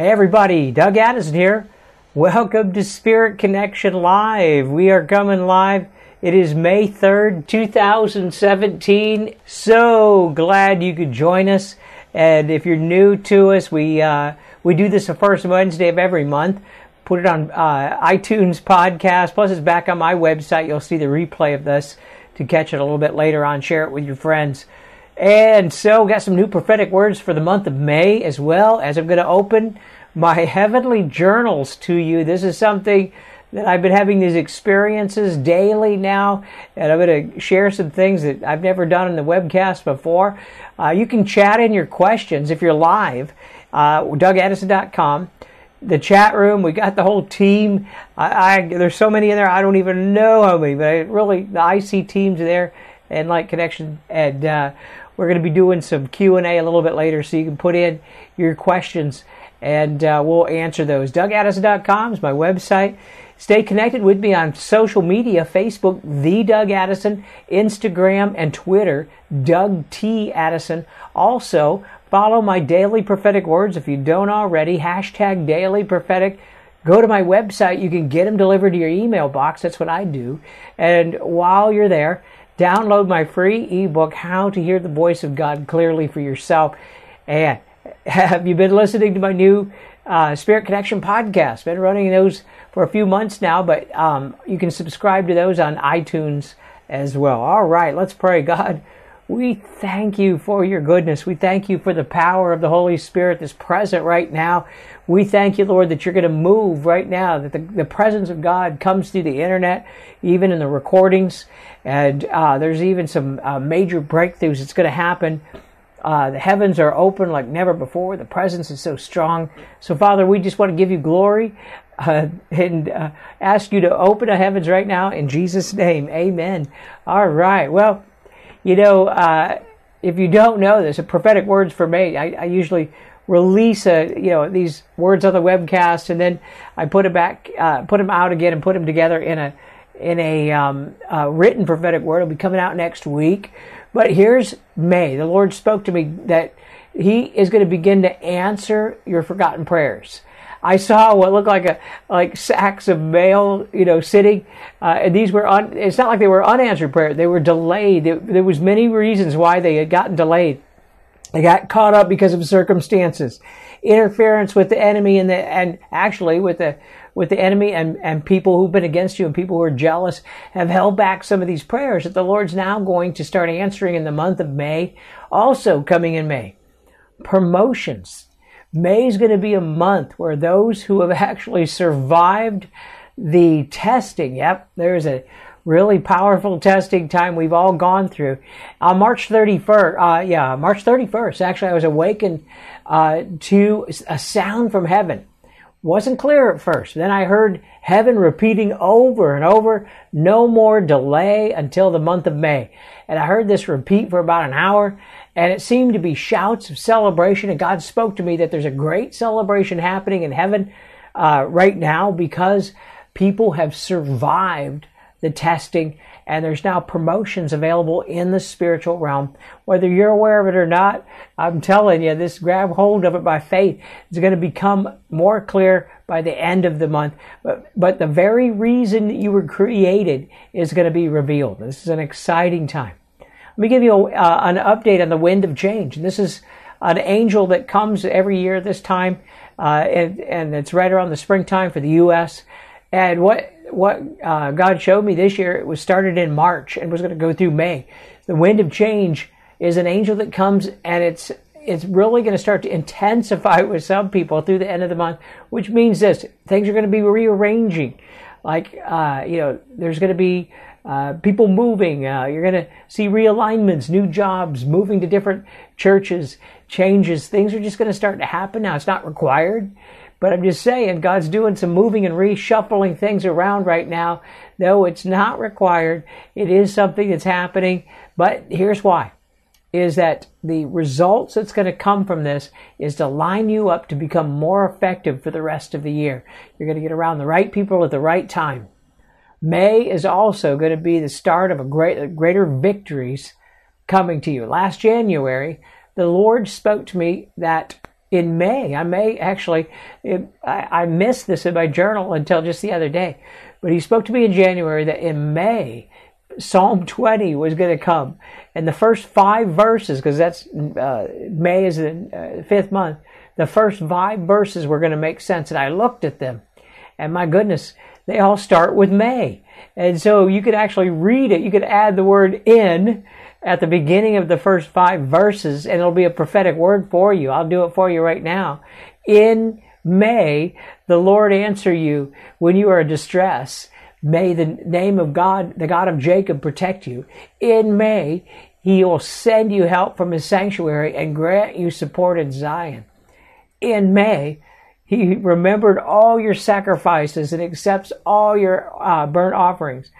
Hey everybody, Doug Addison here. Welcome to Spirit Connection Live. We are coming live. It is May 3rd, 2017. So glad you could join us. And if you're new to us, we uh, we do this the first Wednesday of every month. Put it on uh, iTunes podcast. Plus, it's back on my website. You'll see the replay of this to catch it a little bit later on. Share it with your friends. And so, got some new prophetic words for the month of May as well as I'm going to open my heavenly journals to you. This is something that I've been having these experiences daily now, and I'm going to share some things that I've never done in the webcast before. Uh, you can chat in your questions if you're live, uh, DougAddison.com. The chat room, we got the whole team. I, I, there's so many in there, I don't even know how many, but I, really, the IC team's there and Light Connection, and uh, we're going to be doing some Q and A a little bit later, so you can put in your questions and uh, we'll answer those. DougAddison.com is my website. Stay connected with me on social media Facebook, The Doug Addison, Instagram, and Twitter, Doug T. Addison. Also, follow my daily prophetic words if you don't already. Hashtag daily prophetic. Go to my website. You can get them delivered to your email box. That's what I do. And while you're there, download my free ebook, How to Hear the Voice of God Clearly for Yourself. And have you been listening to my new uh, Spirit Connection podcast? Been running those for a few months now, but um, you can subscribe to those on iTunes as well. All right, let's pray. God, we thank you for your goodness. We thank you for the power of the Holy Spirit that's present right now. We thank you, Lord, that you're going to move right now, that the, the presence of God comes through the internet, even in the recordings. And uh, there's even some uh, major breakthroughs that's going to happen uh, the heavens are open like never before. The presence is so strong. So, Father, we just want to give you glory uh, and uh, ask you to open the heavens right now in Jesus' name. Amen. All right. Well, you know, uh, if you don't know this, a prophetic words for me, I, I usually release a, you know these words on the webcast and then I put it back, uh, put them out again, and put them together in a in a um, written prophetic word. It'll be coming out next week. But here's May. The Lord spoke to me that He is going to begin to answer your forgotten prayers. I saw what looked like a like sacks of mail, you know, sitting. Uh, and these were un, it's not like they were unanswered prayers; they were delayed. There, there was many reasons why they had gotten delayed. They got caught up because of circumstances, interference with the enemy, and the and actually with the with the enemy and, and people who've been against you and people who are jealous have held back some of these prayers that the Lord's now going to start answering in the month of May. Also coming in May, promotions. May is going to be a month where those who have actually survived the testing, yep, there's a really powerful testing time we've all gone through. On March 31st, uh, yeah, March 31st, actually, I was awakened uh, to a sound from heaven. Wasn't clear at first. Then I heard heaven repeating over and over, no more delay until the month of May. And I heard this repeat for about an hour, and it seemed to be shouts of celebration. And God spoke to me that there's a great celebration happening in heaven uh, right now because people have survived the testing and there's now promotions available in the spiritual realm. Whether you're aware of it or not, I'm telling you, this grab hold of it by faith is going to become more clear by the end of the month. But, but the very reason that you were created is going to be revealed. This is an exciting time. Let me give you a, uh, an update on the wind of change. And this is an angel that comes every year this time, uh, and, and it's right around the springtime for the U.S. And what what uh, God showed me this year, it was started in March and was going to go through May. The wind of change is an angel that comes and it's it's really going to start to intensify with some people through the end of the month, which means this: things are going to be rearranging. Like uh, you know, there's going to be uh, people moving. Uh, you're going to see realignments, new jobs, moving to different churches, changes. Things are just going to start to happen now. It's not required. But I'm just saying, God's doing some moving and reshuffling things around right now. No, it's not required. It is something that's happening. But here's why is that the results that's going to come from this is to line you up to become more effective for the rest of the year. You're going to get around the right people at the right time. May is also going to be the start of a great, greater victories coming to you. Last January, the Lord spoke to me that in May. I may actually, it, I, I missed this in my journal until just the other day, but he spoke to me in January that in May, Psalm 20 was going to come. And the first five verses, because that's uh, May is the uh, fifth month, the first five verses were going to make sense. And I looked at them, and my goodness, they all start with May. And so you could actually read it. You could add the word in at the beginning of the first five verses, and it'll be a prophetic word for you. I'll do it for you right now. In May, the Lord answer you when you are in distress. May the name of God, the God of Jacob, protect you. In May, he will send you help from his sanctuary and grant you support in Zion. In May, he remembered all your sacrifices and accepts all your uh, burnt offerings.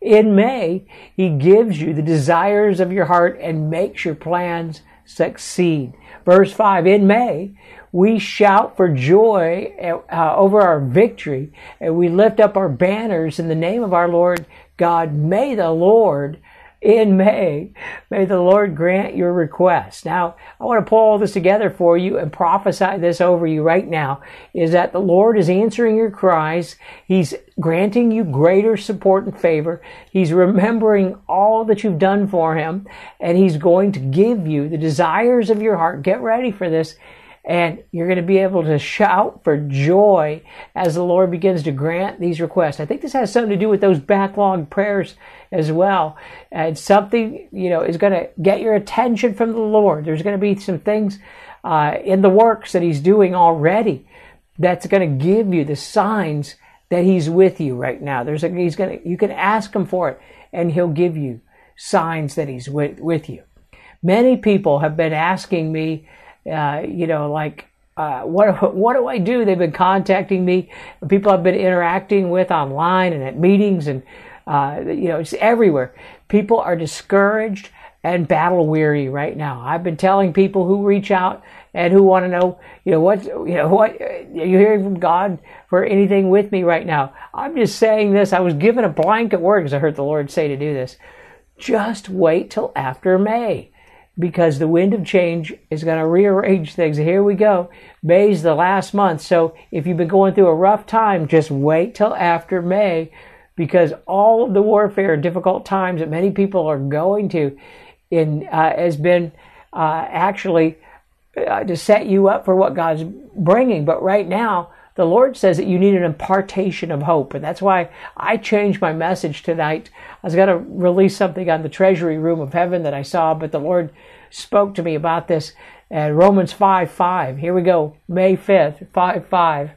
In May, he gives you the desires of your heart and makes your plans succeed. Verse 5 In May, we shout for joy uh, over our victory and we lift up our banners in the name of our Lord God. May the Lord in May. May the Lord grant your request. Now, I want to pull all this together for you and prophesy this over you right now is that the Lord is answering your cries. He's granting you greater support and favor. He's remembering all that you've done for him and he's going to give you the desires of your heart. Get ready for this and you're going to be able to shout for joy as the Lord begins to grant these requests. I think this has something to do with those backlog prayers as well. And something, you know, is going to get your attention from the Lord. There's going to be some things uh, in the works that He's doing already that's going to give you the signs that He's with you right now. There's a, He's going to, you can ask Him for it and He'll give you signs that He's with, with you. Many people have been asking me, uh, you know, like, uh, what what do I do? They've been contacting me. People I've been interacting with online and at meetings, and uh, you know, it's everywhere. People are discouraged and battle weary right now. I've been telling people who reach out and who want to know, you know, what you know, what are you hearing from God for anything with me right now? I'm just saying this. I was given a blanket word because I heard the Lord say to do this. Just wait till after May because the wind of change is going to rearrange things. Here we go. May's the last month. So if you've been going through a rough time, just wait till after May because all of the warfare, difficult times that many people are going to in, uh, has been uh, actually uh, to set you up for what God's bringing. But right now, the Lord says that you need an impartation of hope. And that's why I changed my message tonight. I was going to release something on the treasury room of heaven that I saw, but the Lord spoke to me about this. Uh, Romans 5 5. Here we go. May 5th, 5 5.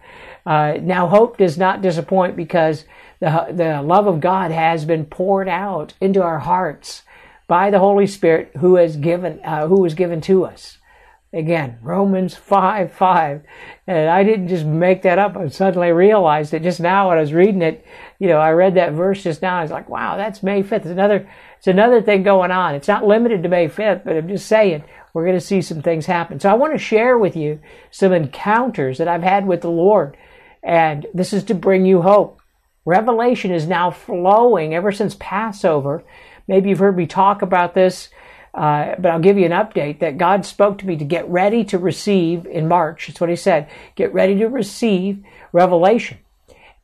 Uh, now, hope does not disappoint because the, the love of God has been poured out into our hearts by the Holy Spirit who has given, uh, who was given to us. Again, Romans 5 5. And I didn't just make that up. I suddenly realized it just now when I was reading it. You know, I read that verse just now. I was like, wow, that's May 5th. It's another, it's another thing going on. It's not limited to May 5th, but I'm just saying we're going to see some things happen. So I want to share with you some encounters that I've had with the Lord. And this is to bring you hope. Revelation is now flowing ever since Passover. Maybe you've heard me talk about this uh, but I'll give you an update that God spoke to me to get ready to receive in March. That's what He said. Get ready to receive revelation.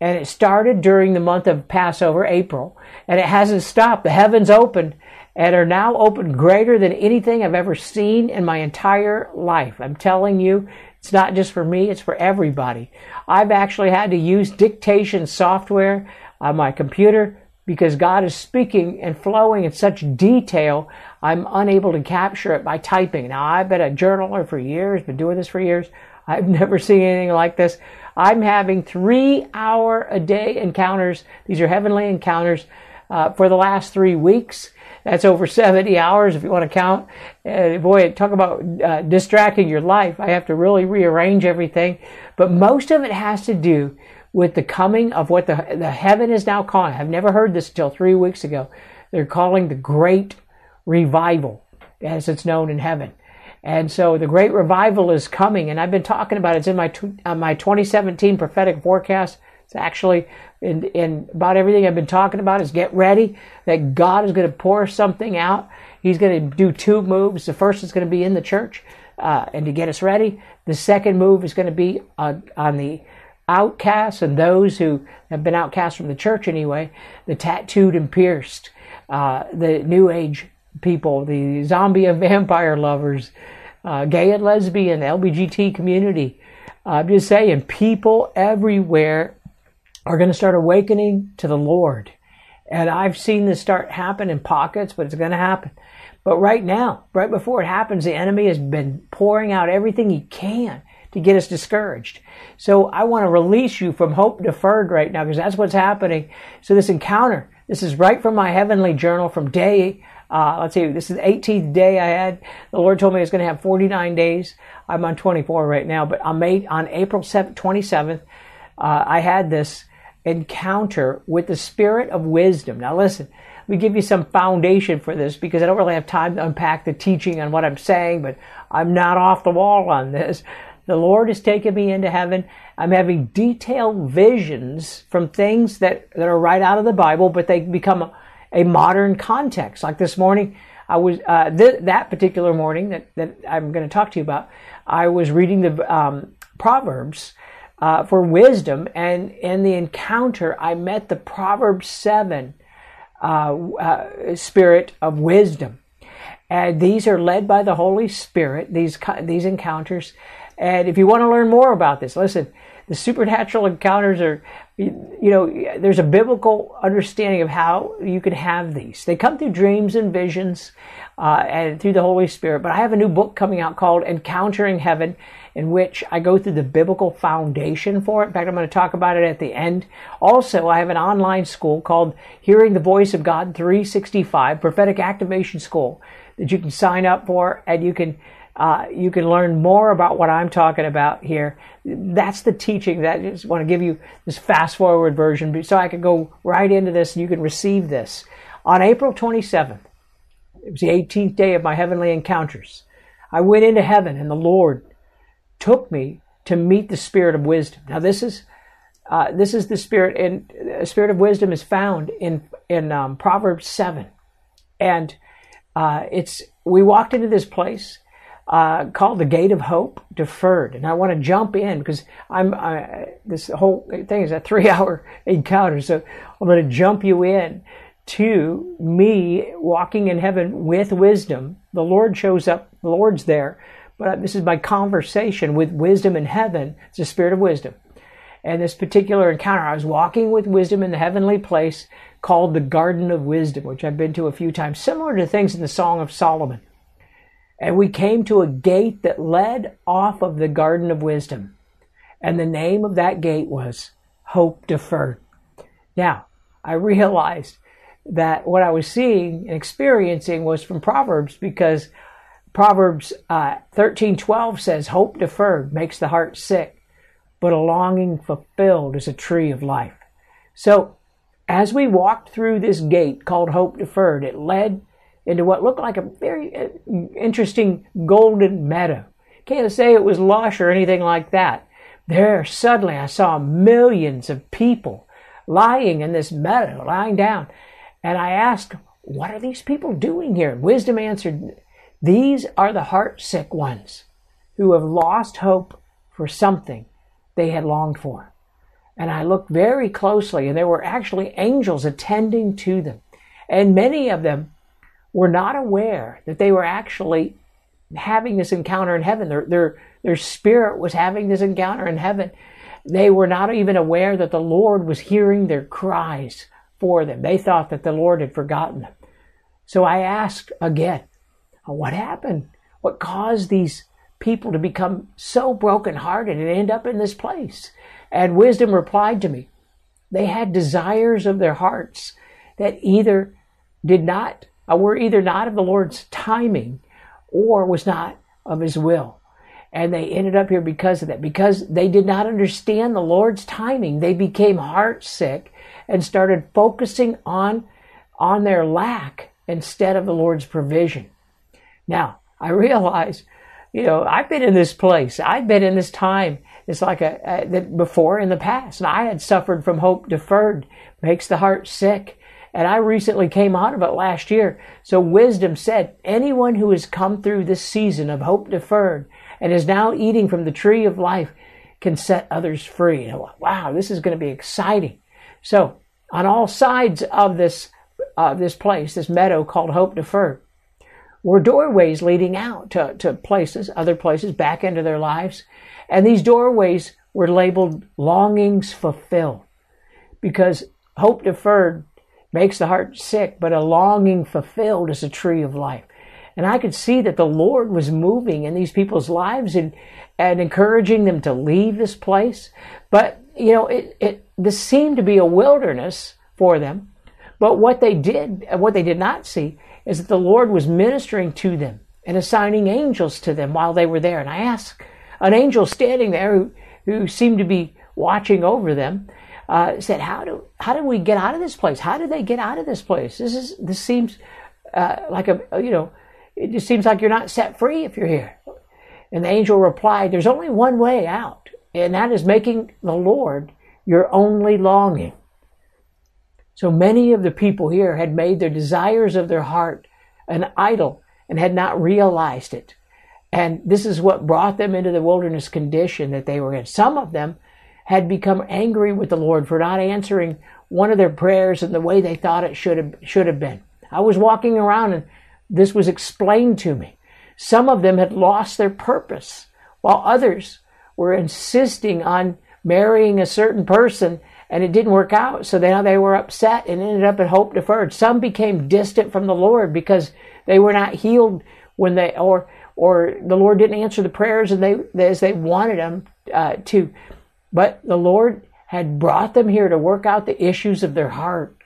And it started during the month of Passover, April, and it hasn't stopped. The heavens opened and are now open greater than anything I've ever seen in my entire life. I'm telling you, it's not just for me, it's for everybody. I've actually had to use dictation software on my computer because God is speaking and flowing in such detail, I'm unable to capture it by typing. Now, I've been a journaler for years, been doing this for years. I've never seen anything like this. I'm having three hour a day encounters. These are heavenly encounters uh, for the last three weeks. That's over 70 hours if you want to count. Uh, boy, talk about uh, distracting your life. I have to really rearrange everything. But most of it has to do with the coming of what the, the heaven is now calling. I've never heard this until three weeks ago. They're calling the Great Revival, as it's known in heaven. And so the Great Revival is coming, and I've been talking about it. It's in my uh, my 2017 prophetic forecast. It's actually in, in about everything I've been talking about is get ready that God is going to pour something out. He's going to do two moves. The first is going to be in the church. uh, and to get us ready. The second move is going to be on, on the outcasts and those who have been outcast from the church anyway, the tattooed and pierced, uh, the New Age people, the zombie and vampire lovers, uh, gay and lesbian, LBGT community. I'm just saying, people everywhere are going to start awakening to the Lord. And I've seen this start happen in pockets, but it's going to happen. But right now, right before it happens, the enemy has been pouring out everything he can to get us discouraged. So I want to release you from hope deferred right now because that's what's happening. So this encounter, this is right from my heavenly journal from day, uh, let's see, this is the 18th day I had. The Lord told me I was going to have 49 days. I'm on 24 right now, but on May, on April 7th, 27th, uh, I had this encounter with the spirit of wisdom. Now listen, me give you some foundation for this because I don't really have time to unpack the teaching on what I'm saying, but I'm not off the wall on this. The Lord has taken me into heaven. I'm having detailed visions from things that, that are right out of the Bible, but they become a, a modern context. Like this morning, I was, uh, th- that particular morning that, that I'm going to talk to you about, I was reading the um, Proverbs uh, for wisdom, and in the encounter, I met the Proverbs 7 uh, uh, spirit of wisdom. And these are led by the Holy Spirit, these, these encounters. And if you want to learn more about this, listen, the supernatural encounters are, you know, there's a biblical understanding of how you can have these. They come through dreams and visions uh, and through the Holy Spirit. But I have a new book coming out called Encountering Heaven, in which I go through the biblical foundation for it. In fact, I'm going to talk about it at the end. Also, I have an online school called Hearing the Voice of God 365, Prophetic Activation School, that you can sign up for and you can uh, you can learn more about what I'm talking about here. That's the teaching that I just want to give you this fast forward version so I can go right into this and you can receive this. On April 27th, it was the 18th day of my heavenly encounters. I went into heaven and the Lord took me to meet the spirit of wisdom. Now this is uh, this is the spirit, and the spirit of wisdom is found in in um, Proverbs seven, and uh, it's we walked into this place uh, called the Gate of Hope Deferred. And I want to jump in because I'm this whole thing is a three-hour encounter, so I'm going to jump you in to me walking in heaven with wisdom. The Lord shows up. The Lord's there, but this is my conversation with wisdom in heaven. It's the Spirit of wisdom. And this particular encounter, I was walking with wisdom in the heavenly place called the Garden of Wisdom, which I've been to a few times, similar to things in the Song of Solomon. And we came to a gate that led off of the Garden of Wisdom. And the name of that gate was Hope Deferred. Now, I realized that what I was seeing and experiencing was from Proverbs because Proverbs uh, 13:12 says hope deferred makes the heart sick, but a longing fulfilled is a tree of life. So, as we walked through this gate called hope deferred, it led into what looked like a very uh, interesting golden meadow. Can't say it was lush or anything like that. There, suddenly, I saw millions of people lying in this meadow, lying down. And I asked, What are these people doing here? Wisdom answered, These are the heart sick ones who have lost hope for something they had longed for. And I looked very closely, and there were actually angels attending to them. And many of them were not aware that they were actually having this encounter in heaven. Their, their, their spirit was having this encounter in heaven. They were not even aware that the Lord was hearing their cries for them. They thought that the Lord had forgotten them. So I asked again, uh, what happened? What caused these people to become so brokenhearted and end up in this place? And wisdom replied to me, they had desires of their hearts that either did not uh, were either not of the Lord's timing or was not of his will. And they ended up here because of that. Because they did not understand the Lord's timing, they became heartsick and started focusing on, on their lack instead of the Lord's provision. Now, I realize, you know, I've been in this place. I've been in this time. It's like a, a that before in the past, and I had suffered from hope deferred, makes the heart sick. And I recently came out of it last year. So wisdom said, anyone who has come through this season of hope deferred and is now eating from the tree of life can set others free. And wow, this is going to be exciting. So on all sides of this, uh, this place, this meadow called hope deferred, were doorways leading out to, to places, other places, back into their lives. And these doorways were labeled longings fulfilled because hope deferred makes the heart sick, but a longing fulfilled is a tree of life. And I could see that the Lord was moving in these people's lives and, and encouraging them to leave this place. But, you know, it, it, this seemed to be a wilderness for them. But what they did, what they did not see, is that the Lord was ministering to them and assigning angels to them while they were there. And I asked an angel standing there who, who seemed to be watching over them, uh, said, "How do how do we get out of this place? How do they get out of this place? This is this seems uh, like a you know, it just seems like you're not set free if you're here." And the angel replied, "There's only one way out, and that is making the Lord your only longing." So many of the people here had made their desires of their heart an idol and had not realized it. And this is what brought them into the wilderness condition that they were in. Some of them had become angry with the Lord for not answering one of their prayers in the way they thought it should have, should have been. I was walking around and this was explained to me. Some of them had lost their purpose, while others were insisting on marrying a certain person and it didn't work out. So now they were upset and ended up in hope deferred. Some became distant from the Lord because they were not healed when they, or, or the Lord didn't answer the prayers and they, as they wanted them uh, to. But the Lord had brought them here to work out the issues of their heart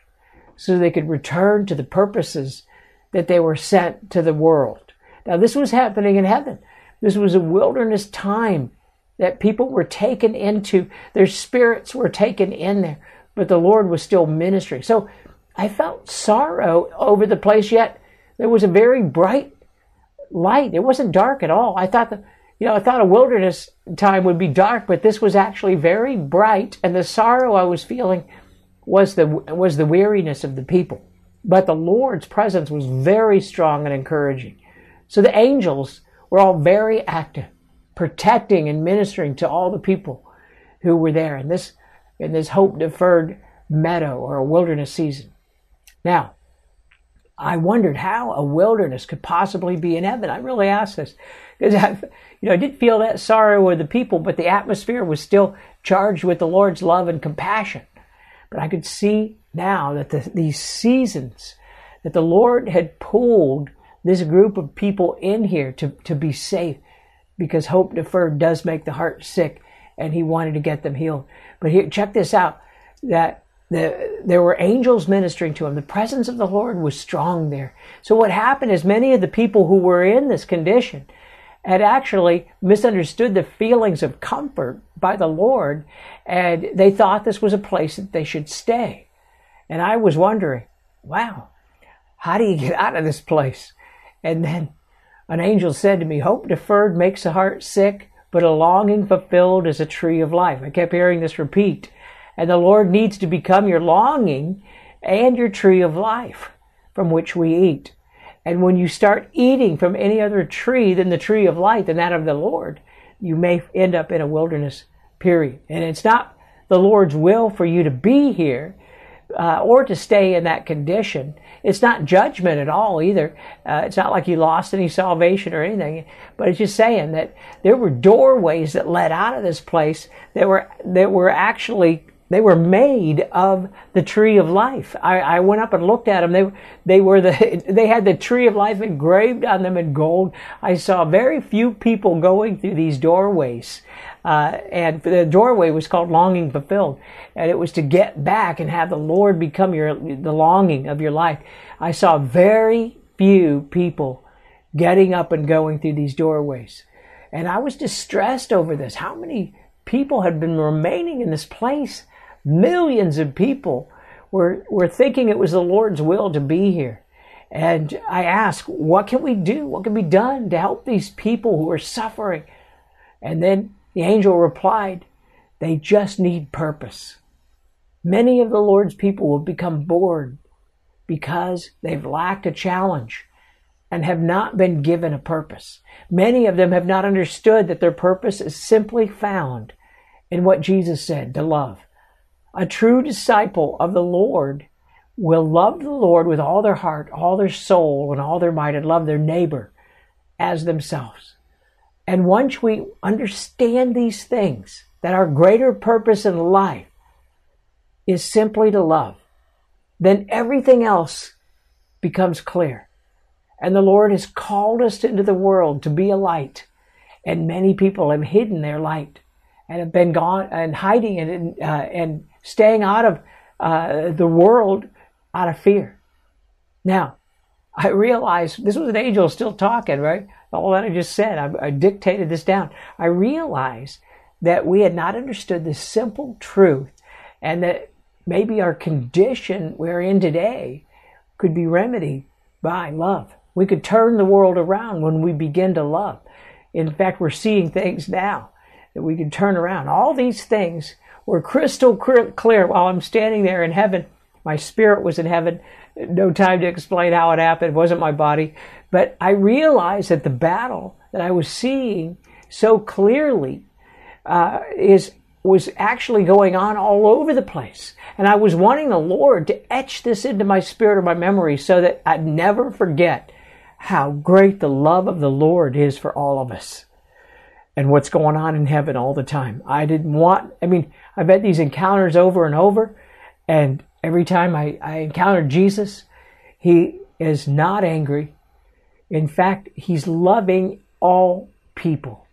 so they could return to the purposes that they were sent to the world. Now, this was happening in heaven. This was a wilderness time that people were taken into, their spirits were taken in there, but the Lord was still ministering. So I felt sorrow over the place, yet there was a very bright light. It wasn't dark at all. I thought that, you know, I thought a wilderness time would be dark, but this was actually very bright, and the sorrow I was feeling was the was the weariness of the people. But the Lord's presence was very strong and encouraging. So the angels were all very active protecting and ministering to all the people who were there in this in this hope deferred meadow or a wilderness season. Now, I wondered how a wilderness could possibly be in heaven. I really asked this because I, you know, I did feel that sorrow with the people, but the atmosphere was still charged with the Lord's love and compassion. But I could see now that the, these seasons that the Lord had pulled this group of people in here to, to be safe, because hope deferred does make the heart sick and he wanted to get them healed. But here, check this out that the, there were angels ministering to him. The presence of the Lord was strong there. So what happened is many of the people who were in this condition had actually misunderstood the feelings of comfort by the Lord and they thought this was a place that they should stay. And I was wondering, wow, how do you get out of this place? And then an angel said to me, Hope deferred makes the heart sick, but a longing fulfilled is a tree of life. I kept hearing this repeat. And the Lord needs to become your longing and your tree of life from which we eat. And when you start eating from any other tree than the tree of life, than that of the Lord, you may end up in a wilderness period. And it's not the Lord's will for you to be here uh, or to stay in that condition. It's not judgment at all either. Uh, it's not like you lost any salvation or anything, but it's just saying that there were doorways that led out of this place that were that were actually they were made of the tree of life. I, I, went up and looked at them. They they were the they had the tree of life engraved on them in gold. I saw very few people going through these doorways. Uh, and the doorway was called longing fulfilled and it was to get back and have the lord become your the longing of your life i saw very few people getting up and going through these doorways and i was distressed over this how many people had been remaining in this place millions of people were were thinking it was the lord's will to be here and i asked what can we do what can be done to help these people who are suffering and then the angel replied, They just need purpose. Many of the Lord's people will become bored because they've lacked a challenge and have not been given a purpose. Many of them have not understood that their purpose is simply found in what Jesus said to love. A true disciple of the Lord will love the Lord with all their heart, all their soul, and all their might, and love their neighbor as themselves. And once we understand these things, that our greater purpose in life is simply to love, then everything else becomes clear. And the Lord has called us into the world to be a light. And many people have hidden their light and have been gone and hiding it and, uh, and staying out of uh, the world out of fear. Now, I realized this was an angel still talking, right? All that I just said, I, I dictated this down. I realized that we had not understood the simple truth and that maybe our condition we're in today could be remedied by love. We could turn the world around when we begin to love. In fact, we're seeing things now that we can turn around. All these things were crystal clear while I'm standing there in heaven. My spirit was in heaven. No time to explain how it happened. It wasn't my body. But I realized that the battle that I was seeing so clearly uh, is was actually going on all over the place. And I was wanting the Lord to etch this into my spirit or my memory so that I'd never forget how great the love of the Lord is for all of us and what's going on in heaven all the time. I didn't want, I mean, I've had these encounters over and over, and every time I, I encounter Jesus, he is not angry. In fact, he's loving all people.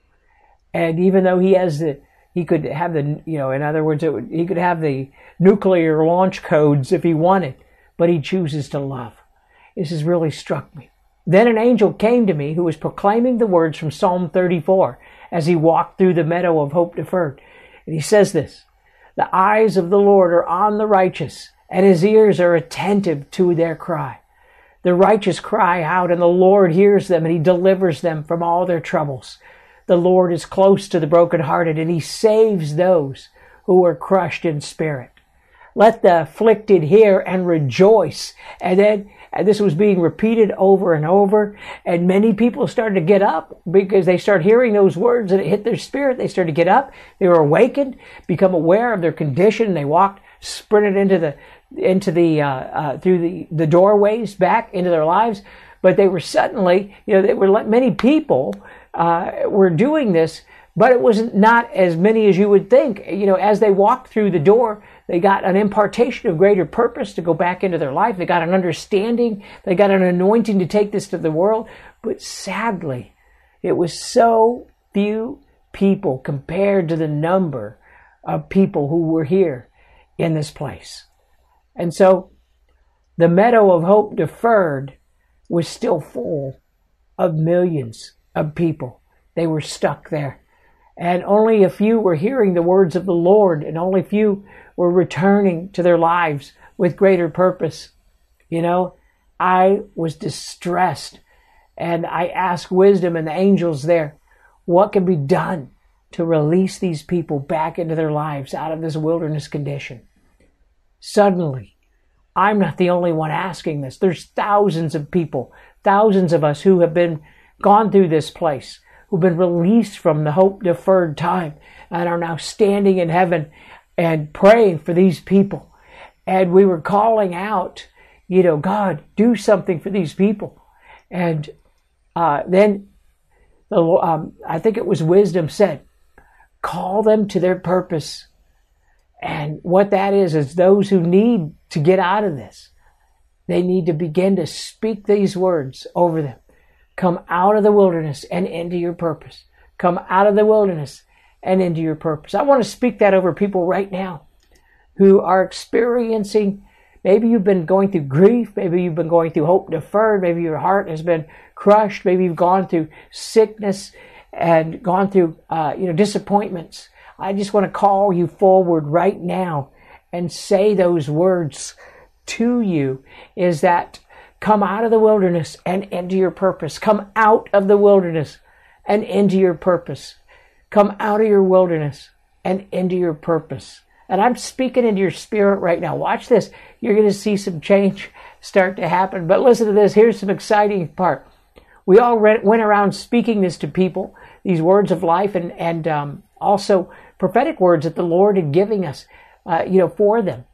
And even though he has the, he could have the, you know, in other words, would, he could have the nuclear launch codes if he wanted, but he chooses to love. This has really struck me. Then an angel came to me who was proclaiming the words from Psalm 34 as he walked through the meadow of hope deferred. And he says this The eyes of the Lord are on the righteous, and his ears are attentive to their cry. The righteous cry out, and the Lord hears them, and he delivers them from all their troubles. The Lord is close to the brokenhearted, and he saves those who are crushed in spirit. Let the afflicted hear and rejoice. And then and this was being repeated over and over. And many people started to get up because they started hearing those words and it hit their spirit. They started to get up. They were awakened, become aware of their condition. They walked, sprinted into the, into the, uh, uh, through the, the doorways back into their lives. But they were suddenly, you know, they were, many people, uh, were doing this but it was not as many as you would think. You know, as they walked through the door, they got an impartation of greater purpose to go back into their life. They got an understanding. They got an anointing to take this to the world. But sadly, it was so few people compared to the number of people who were here in this place. And so the meadow of hope deferred was still full of millions of people. They were stuck there and only a few were hearing the words of the Lord, and only a few were returning to their lives with greater purpose. You know, I was distressed, and I asked wisdom and the angels there, what can be done to release these people back into their lives out of this wilderness condition? Suddenly, I'm not the only one asking this. There's thousands of people, thousands of us who have been gone through this place who've been released from the hope deferred time and are now standing in heaven and praying for these people. And we were calling out, you know, God, do something for these people. And uh, then the, um, I think it was wisdom said, call them to their purpose. And what that is, is those who need to get out of this. They need to begin to speak these words over them. Come out of the wilderness and into your purpose. Come out of the wilderness and into your purpose. I want to speak that over people right now who are experiencing maybe you've been going through grief, maybe you've been going through hope deferred, maybe your heart has been crushed, maybe you've gone through sickness and gone through uh, you know disappointments. I just want to call you forward right now and say those words to you is that Come out of the wilderness and into your purpose. Come out of the wilderness and into your purpose. Come out of your wilderness and into your purpose. And I'm speaking into your spirit right now. Watch this. You're going to see some change start to happen. But listen to this. Here's some exciting part. We all went around speaking this to people, these words of life, and and um, also prophetic words that the Lord had giving us, uh, you know, for them.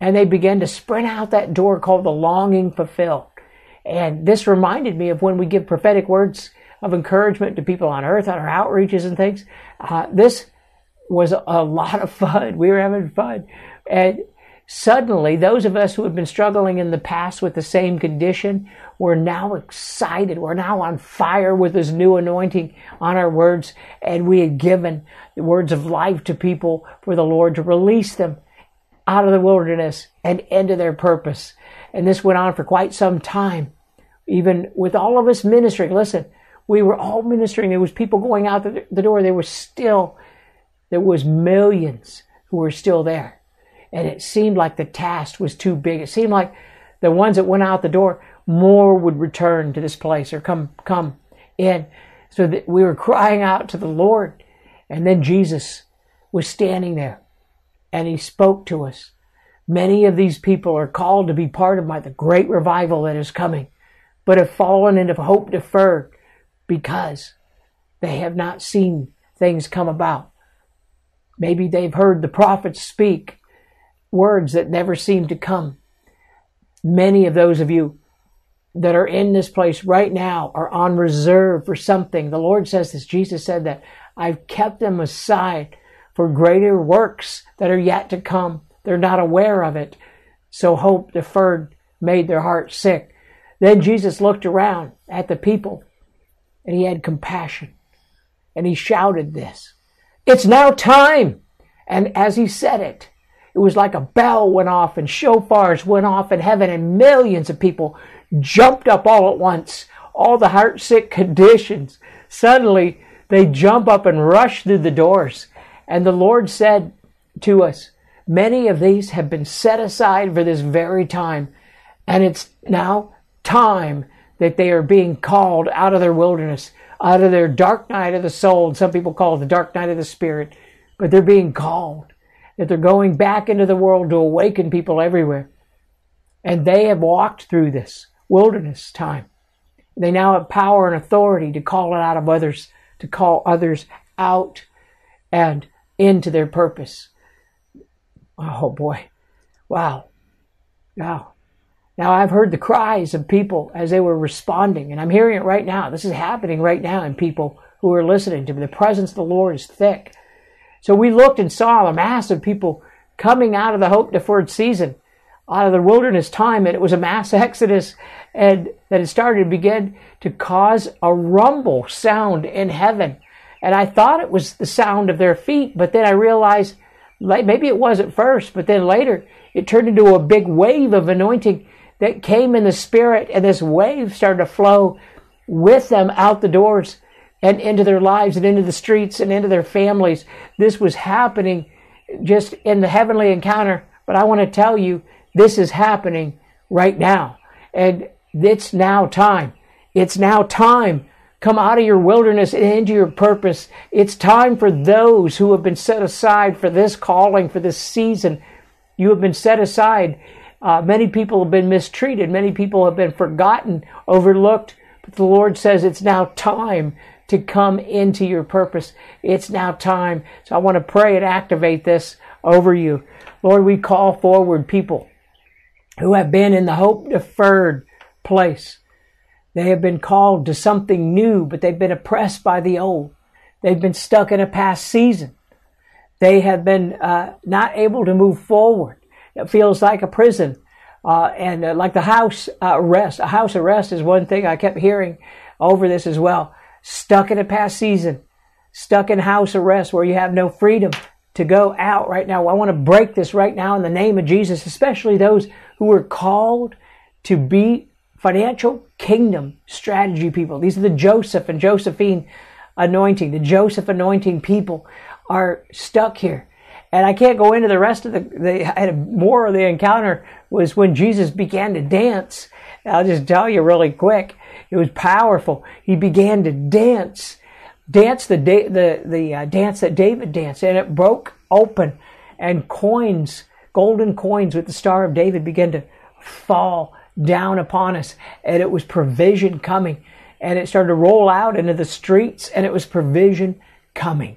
And they began to sprint out that door called the longing fulfilled. And this reminded me of when we give prophetic words of encouragement to people on earth on our outreaches and things. Uh, this was a lot of fun. We were having fun. And suddenly, those of us who had been struggling in the past with the same condition were now excited. We're now on fire with this new anointing on our words. And we had given words of life to people for the Lord to release them out of the wilderness and into their purpose. And this went on for quite some time. Even with all of us ministering, listen, we were all ministering. There was people going out the door. There was still, there was millions who were still there. And it seemed like the task was too big. It seemed like the ones that went out the door, more would return to this place or come, come in. So that we were crying out to the Lord. And then Jesus was standing there and he spoke to us. Many of these people are called to be part of my, the great revival that is coming, but have fallen into hope deferred because they have not seen things come about. Maybe they've heard the prophets speak words that never seem to come. Many of those of you that are in this place right now are on reserve for something. The Lord says this. Jesus said that I've kept them aside for greater works that are yet to come. They're not aware of it. So hope deferred made their hearts sick. Then Jesus looked around at the people and he had compassion. And he shouted this It's now time! And as he said it, it was like a bell went off and shofars went off in heaven, and millions of people jumped up all at once. All the heart sick conditions. Suddenly, they jump up and rush through the doors. And the Lord said to us, Many of these have been set aside for this very time. And it's now time that they are being called out of their wilderness, out of their dark night of the soul. Some people call it the dark night of the spirit, but they're being called. That they're going back into the world to awaken people everywhere. And they have walked through this wilderness time. They now have power and authority to call it out of others, to call others out and into their purpose. Oh boy. Wow. Wow. Now, I've heard the cries of people as they were responding, and I'm hearing it right now. This is happening right now in people who are listening to me. The presence of the Lord is thick. So we looked and saw a mass of people coming out of the hope deferred season, out of the wilderness time, and it was a mass exodus, and that it started to begin to cause a rumble sound in heaven. And I thought it was the sound of their feet, but then I realized maybe it was at first, but then later it turned into a big wave of anointing that came in the spirit, and this wave started to flow with them out the doors and into their lives and into the streets and into their families. This was happening just in the heavenly encounter. But I want to tell you, this is happening right now. And it's now time. It's now time. Come out of your wilderness and into your purpose. It's time for those who have been set aside for this calling, for this season. You have been set aside uh, many people have been mistreated. Many people have been forgotten, overlooked. But the Lord says it's now time to come into your purpose. It's now time. So I want to pray and activate this over you. Lord, we call forward people who have been in the hope deferred place. They have been called to something new, but they've been oppressed by the old. They've been stuck in a past season. They have been uh, not able to move forward. It feels like a prison. Uh, and uh, like the house arrest, a house arrest is one thing I kept hearing over this as well. Stuck in a past season, stuck in house arrest where you have no freedom to go out right now. I want to break this right now in the name of Jesus, especially those who are called to be financial kingdom strategy people. These are the Joseph and Josephine anointing. The Joseph anointing people are stuck here. And I can't go into the rest of the, the more of the encounter was when Jesus began to dance. I'll just tell you really quick. It was powerful. He began to dance, dance the the the uh, dance that David danced, and it broke open, and coins, golden coins with the Star of David, began to fall down upon us, and it was provision coming. And it started to roll out into the streets, and it was provision coming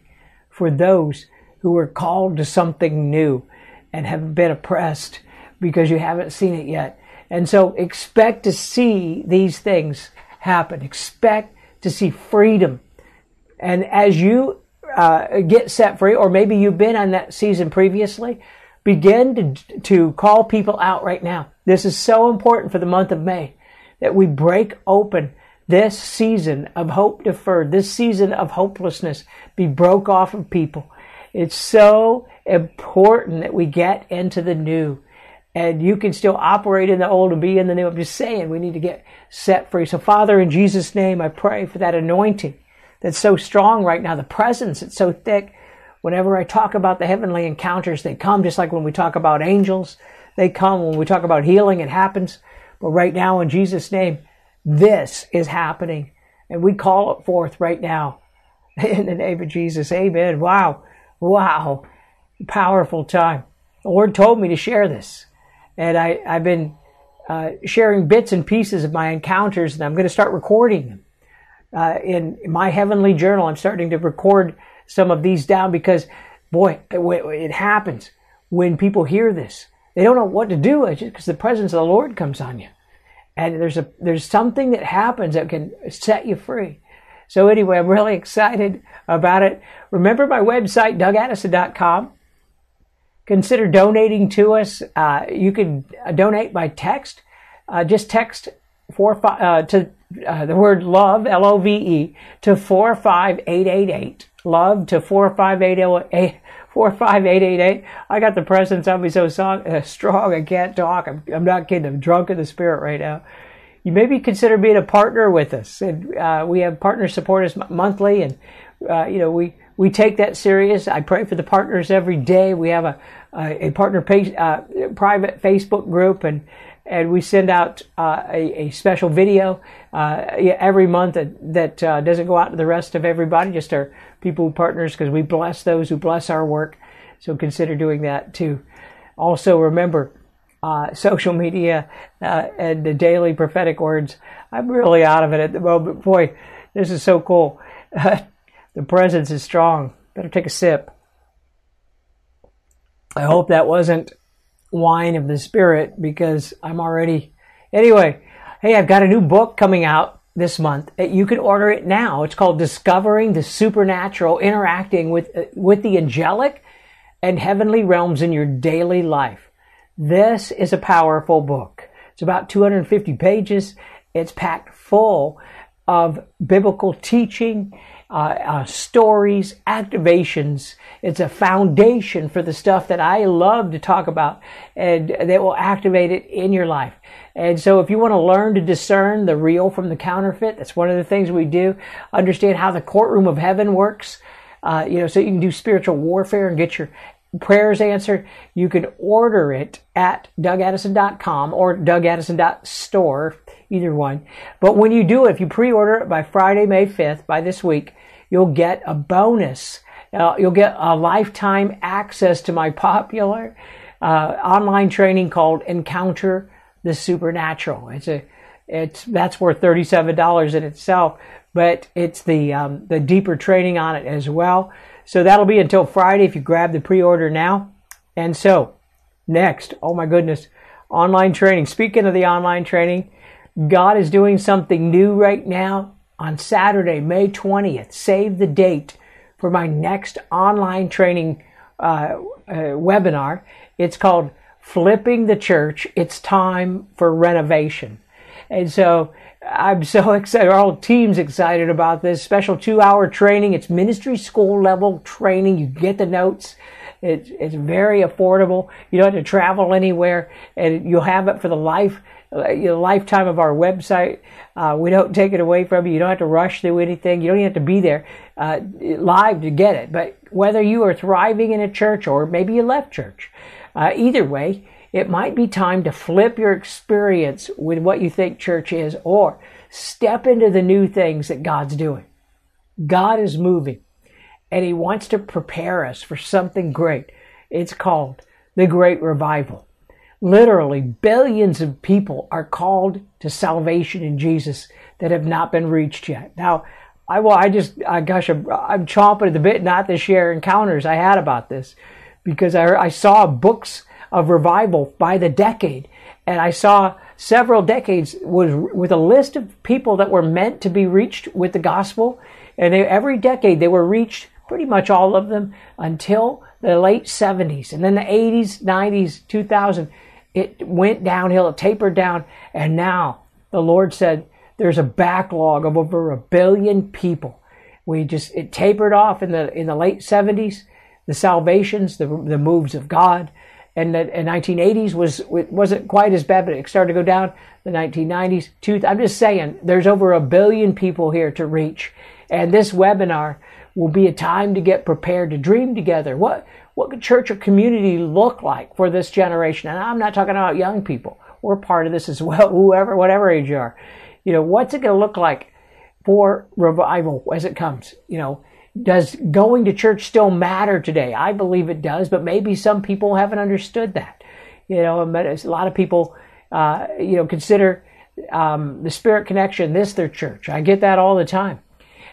for those who were called to something new and have been oppressed because you haven't seen it yet. And so expect to see these things happen. Expect to see freedom. And as you uh, get set free, or maybe you've been on that season previously, begin to, to call people out right now. This is so important for the month of May that we break open this season of hope deferred, this season of hopelessness be broke off of people. It's so important that we get into the new. And you can still operate in the old and be in the new. I'm just saying we need to get set free. So, Father, in Jesus' name, I pray for that anointing that's so strong right now, the presence that's so thick. Whenever I talk about the heavenly encounters, they come just like when we talk about angels. They come when we talk about healing, it happens. But right now, in Jesus' name, this is happening. And we call it forth right now. In the name of Jesus. Amen. Wow. Wow. Powerful time. The Lord told me to share this. And I, I've been uh, sharing bits and pieces of my encounters, and I'm going to start recording them. Uh, in my heavenly journal, I'm starting to record some of these down because, boy, it, it happens when people hear this. They don't know what to do because the presence of the Lord comes on you. And there's a there's something that happens that can set you free. So anyway, I'm really excited about it. Remember my website, dougaddison.com. Consider donating to us. Uh, you can donate by text. Uh, just text four five uh, to uh, the word love L O V E to four five eight eight eight. Love to four five eight eight four five eight eight eight. I got the presence of me so strong, uh, strong I can't talk. I'm, I'm not kidding. I'm drunk in the spirit right now. You maybe consider being a partner with us, and uh, we have partner support us monthly, and uh, you know we we take that serious. I pray for the partners every day. We have a a, a partner page, uh, private Facebook group, and and we send out uh, a, a, special video uh, every month that, that uh, doesn't go out to the rest of everybody, just our people partners, because we bless those who bless our work. So consider doing that too. Also, remember uh, social media uh, and the daily prophetic words. I'm really out of it at the moment. Boy, this is so cool. the presence is strong. Better take a sip. I hope that wasn't wine of the spirit because I'm already. Anyway, hey, I've got a new book coming out this month. You can order it now. It's called Discovering the Supernatural, Interacting with, uh, with the Angelic and Heavenly Realms in Your Daily Life. This is a powerful book. It's about 250 pages. It's packed full of biblical teaching uh, uh, stories, activations. It's a foundation for the stuff that I love to talk about and that will activate it in your life. And so if you want to learn to discern the real from the counterfeit, that's one of the things we do. Understand how the courtroom of heaven works. Uh, you know, so you can do spiritual warfare and get your prayers answered. You can order it at dougaddison.com or dougaddison.store, either one. But when you do it, if you pre-order it by Friday, May 5th, by this week, you'll get a bonus. Uh, you'll get a lifetime access to my popular uh, online training called Encounter the Supernatural. It's a it's that's worth thirty seven dollars in itself, but it's the um, the deeper training on it as well. So that'll be until Friday if you grab the pre order now. And so next, oh my goodness, online training. Speaking of the online training, God is doing something new right now on Saturday, May 20th. Save the date for my next online training uh, uh, webinar. It's called Flipping the Church. It's time for renovation. And so I'm so excited. Our whole team's excited about this special two hour training. It's ministry school level training. You get the notes. It's, it's very affordable. You don't have to travel anywhere and you'll have it for the life uh, know, lifetime of our website. Uh, we don't take it away from you. You don't have to rush through anything. You don't even have to be there uh, live to get it. But whether you are thriving in a church or maybe you left church, uh, either way, it might be time to flip your experience with what you think church is or step into the new things that God's doing. God is moving and He wants to prepare us for something great. It's called the Great Revival. literally billions of people are called to salvation in Jesus that have not been reached yet. Now, I well, I just, I, gosh, I'm, I'm chomping at the bit not to share encounters I had about this because I, I saw books of revival by the decade, and I saw several decades was with a list of people that were meant to be reached with the gospel, and they, every decade they were reached, pretty much all of them, until the late 70s, and then the 80s, 90s, 2000, it went downhill, it tapered down, and now the Lord said there's a backlog of over a billion people. We just it tapered off in the in the late 70s, the salvations, the the moves of God, and the 1980s was wasn't quite as bad, but it started to go down. The 1990s, two, I'm just saying, there's over a billion people here to reach, and this webinar will be a time to get prepared to dream together. What what could church or community look like for this generation? And I'm not talking about young people. We're part of this as well, whoever, whatever age you are. You know, what's it going to look like for revival as it comes? You know, does going to church still matter today? I believe it does, but maybe some people haven't understood that. You know, a lot of people, uh, you know, consider um, the Spirit Connection this their church. I get that all the time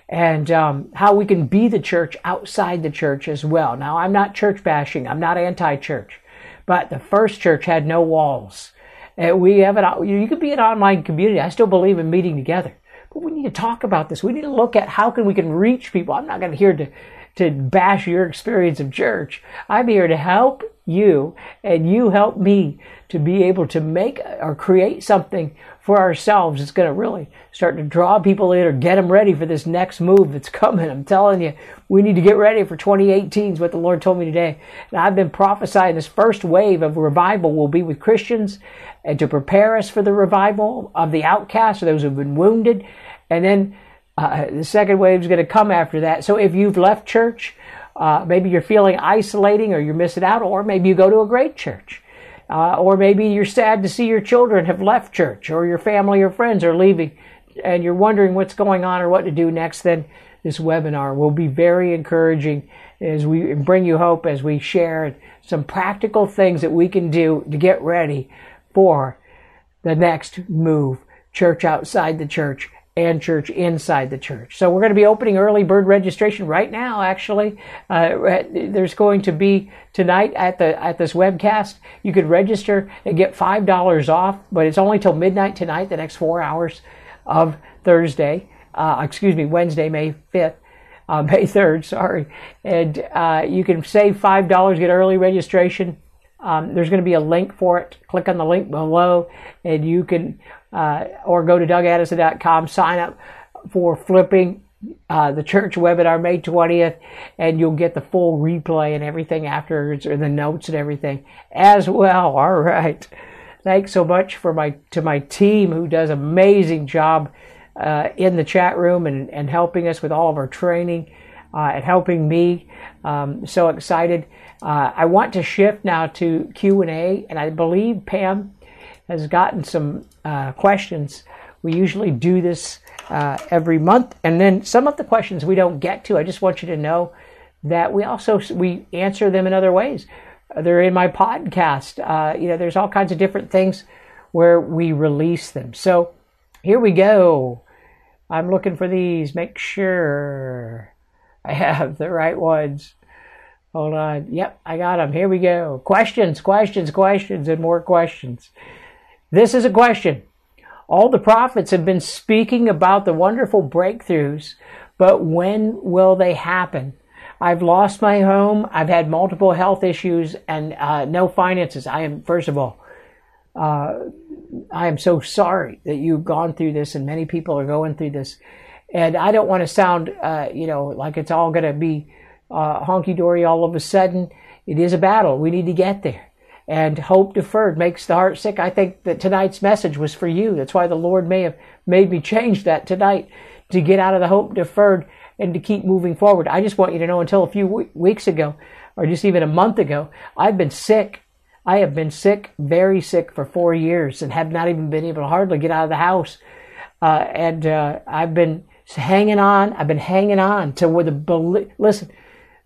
and um, how we can be the church outside the church as well. Now, I'm not church bashing, I'm not anti church, but the first church had no walls. And we have it, you could be an online community. I still believe in meeting together. But we need to talk about this. We need to look at how can we can reach people. I'm not going to here to, to bash your experience of church. I'm here to help you and you help me to be able to make or create something for ourselves it's going to really start to draw people in or get them ready for this next move that's coming. I'm telling you, we need to get ready for 2018 is what the Lord told me today. And I've been prophesying this first wave of revival will be with Christians and to prepare us for the revival of the outcasts, or those who have been wounded. And then uh, the second wave is going to come after that. So if you've left church, uh, maybe you're feeling isolating or you're missing out, or maybe you go to a great church uh, or maybe you're sad to see your children have left church, or your family or friends are leaving, and you're wondering what's going on or what to do next. Then this webinar will be very encouraging as we bring you hope as we share some practical things that we can do to get ready for the next move church outside the church and church inside the church. So we're going to be opening early bird registration right now. Actually, uh, there's going to be tonight at the at this webcast. You could register and get five dollars off, but it's only till midnight tonight. The next four hours of Thursday, uh, excuse me, Wednesday, May fifth. Uh, May 3rd, sorry. And uh, you can save $5, get early registration. Um, there's going to be a link for it. Click on the link below, and you can uh, or go to dougaddison.com, sign up for flipping uh, the church webinar May 20th, and you'll get the full replay and everything afterwards, or the notes and everything as well. All right. Thanks so much for my to my team who does amazing job uh, in the chat room and, and helping us with all of our training uh, and helping me. Um, so excited. Uh, I want to shift now to Q and A, and I believe Pam has gotten some uh, questions. We usually do this uh, every month, and then some of the questions we don't get to. I just want you to know that we also we answer them in other ways. They're in my podcast. Uh, you know, there's all kinds of different things where we release them. So here we go. I'm looking for these. Make sure I have the right ones. Hold on. Yep, I got them. Here we go. Questions, questions, questions, and more questions. This is a question. All the prophets have been speaking about the wonderful breakthroughs, but when will they happen? I've lost my home. I've had multiple health issues and uh, no finances. I am, first of all, uh, I am so sorry that you've gone through this, and many people are going through this. And I don't want to sound, uh, you know, like it's all going to be uh, honky dory all of a sudden. It is a battle. We need to get there and hope deferred makes the heart sick. I think that tonight's message was for you. That's why the Lord may have made me change that tonight to get out of the hope deferred and to keep moving forward. I just want you to know until a few weeks ago, or just even a month ago, I've been sick. I have been sick, very sick for four years and have not even been able to hardly get out of the house. Uh, and uh, I've been hanging on. I've been hanging on to where the, listen,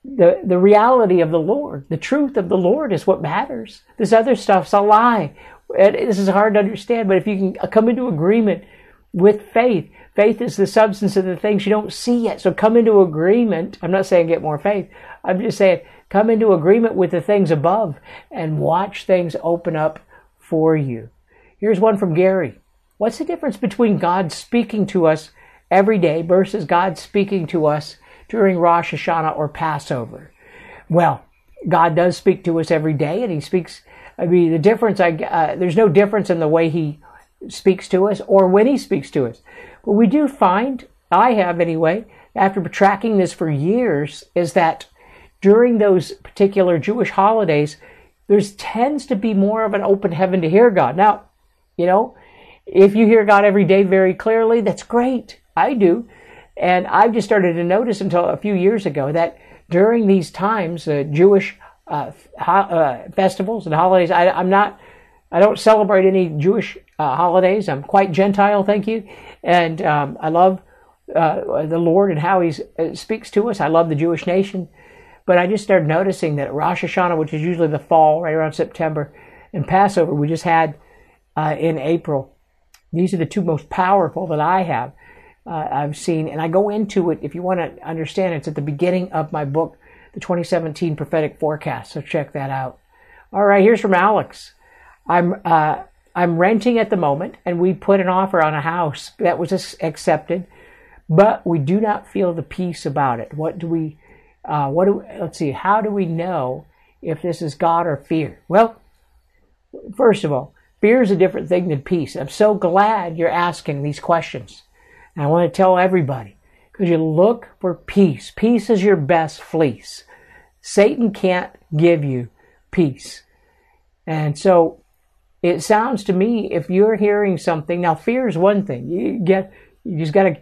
the, the reality of the Lord. The truth of the Lord is what matters. This other stuff's a lie. This is hard to understand, but if you can come into agreement with faith, faith is the substance of the things you don't see yet. So come into agreement. I'm not saying get more faith. I'm just saying come into agreement with the things above and watch things open up for you. Here's one from Gary. What's the difference between God speaking to us every day versus God speaking to us during Rosh Hashanah or Passover? Well, God does speak to us every day, and He speaks. I mean, the difference. I uh, there's no difference in the way He speaks to us or when He speaks to us. But we do find, I have anyway, after tracking this for years, is that during those particular Jewish holidays, there tends to be more of an open heaven to hear God. Now, you know, if you hear God every day very clearly, that's great. I do. And I've just started to notice until a few years ago that during these times, uh, Jewish uh, ho- uh, festivals and holidays, I, am not, I don't celebrate any Jewish uh, holidays. I'm quite Gentile, thank you. And um, I love uh, the Lord and how He uh, speaks to us. I love the Jewish nation. But I just started noticing that Rosh Hashanah, which is usually the fall, right around September, and Passover, we just had in April. These are the two most powerful that I have uh, I've seen, and I go into it. If you want to understand, it's at the beginning of my book, the 2017 prophetic forecast. So check that out. All right, here's from Alex. I'm uh, I'm renting at the moment, and we put an offer on a house that was accepted, but we do not feel the peace about it. What do we? Uh, what do? Let's see. How do we know if this is God or fear? Well, first of all, fear is a different thing than peace. I'm so glad you're asking these questions. And I want to tell everybody because you look for peace. Peace is your best fleece. Satan can't give you peace. And so it sounds to me if you're hearing something, now fear is one thing. You get you just got to